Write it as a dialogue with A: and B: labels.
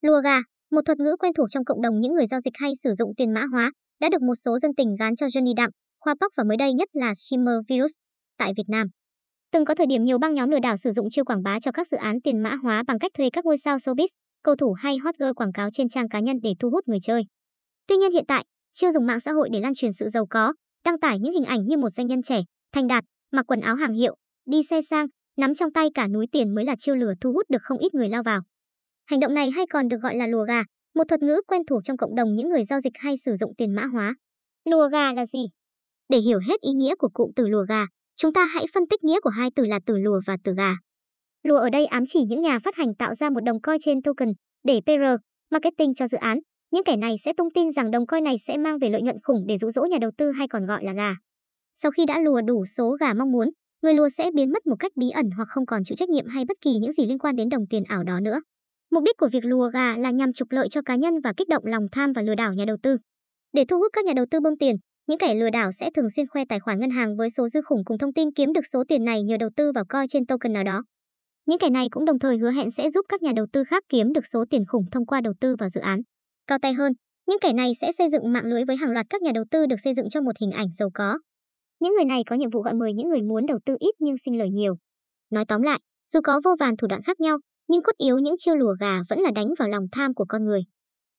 A: Lùa gà, một thuật ngữ quen thuộc trong cộng đồng những người giao dịch hay sử dụng tiền mã hóa, đã được một số dân tình gán cho Johnny Đạm, Khoa Park và mới đây nhất là Shimmer Virus tại Việt Nam. Từng có thời điểm nhiều băng nhóm lừa đảo sử dụng chiêu quảng bá cho các dự án tiền mã hóa bằng cách thuê các ngôi sao showbiz, cầu thủ hay hot girl quảng cáo trên trang cá nhân để thu hút người chơi. Tuy nhiên hiện tại, chiêu dùng mạng xã hội để lan truyền sự giàu có, đăng tải những hình ảnh như một doanh nhân trẻ, thành đạt, mặc quần áo hàng hiệu, đi xe sang, nắm trong tay cả núi tiền mới là chiêu lừa thu hút được không ít người lao vào. Hành động này hay còn được gọi là lùa gà, một thuật ngữ quen thuộc trong cộng đồng những người giao dịch hay sử dụng tiền mã hóa. Lùa gà là gì? Để hiểu hết ý nghĩa của cụm từ lùa gà, chúng ta hãy phân tích nghĩa của hai từ là từ lùa và từ gà. Lùa ở đây ám chỉ những nhà phát hành tạo ra một đồng coin trên token để PR, marketing cho dự án. Những kẻ này sẽ tung tin rằng đồng coin này sẽ mang về lợi nhuận khủng để dụ dỗ nhà đầu tư hay còn gọi là gà. Sau khi đã lùa đủ số gà mong muốn, người lùa sẽ biến mất một cách bí ẩn hoặc không còn chịu trách nhiệm hay bất kỳ những gì liên quan đến đồng tiền ảo đó nữa. Mục đích của việc lùa gà là nhằm trục lợi cho cá nhân và kích động lòng tham và lừa đảo nhà đầu tư. Để thu hút các nhà đầu tư bơm tiền, những kẻ lừa đảo sẽ thường xuyên khoe tài khoản ngân hàng với số dư khủng cùng thông tin kiếm được số tiền này nhờ đầu tư vào coi trên token nào đó. Những kẻ này cũng đồng thời hứa hẹn sẽ giúp các nhà đầu tư khác kiếm được số tiền khủng thông qua đầu tư vào dự án. Cao tay hơn, những kẻ này sẽ xây dựng mạng lưới với hàng loạt các nhà đầu tư được xây dựng cho một hình ảnh giàu có. Những người này có nhiệm vụ gọi mời những người muốn đầu tư ít nhưng sinh lời nhiều. Nói tóm lại, dù có vô vàn thủ đoạn khác nhau, nhưng cốt yếu những chiêu lùa gà vẫn là đánh vào lòng tham của con người.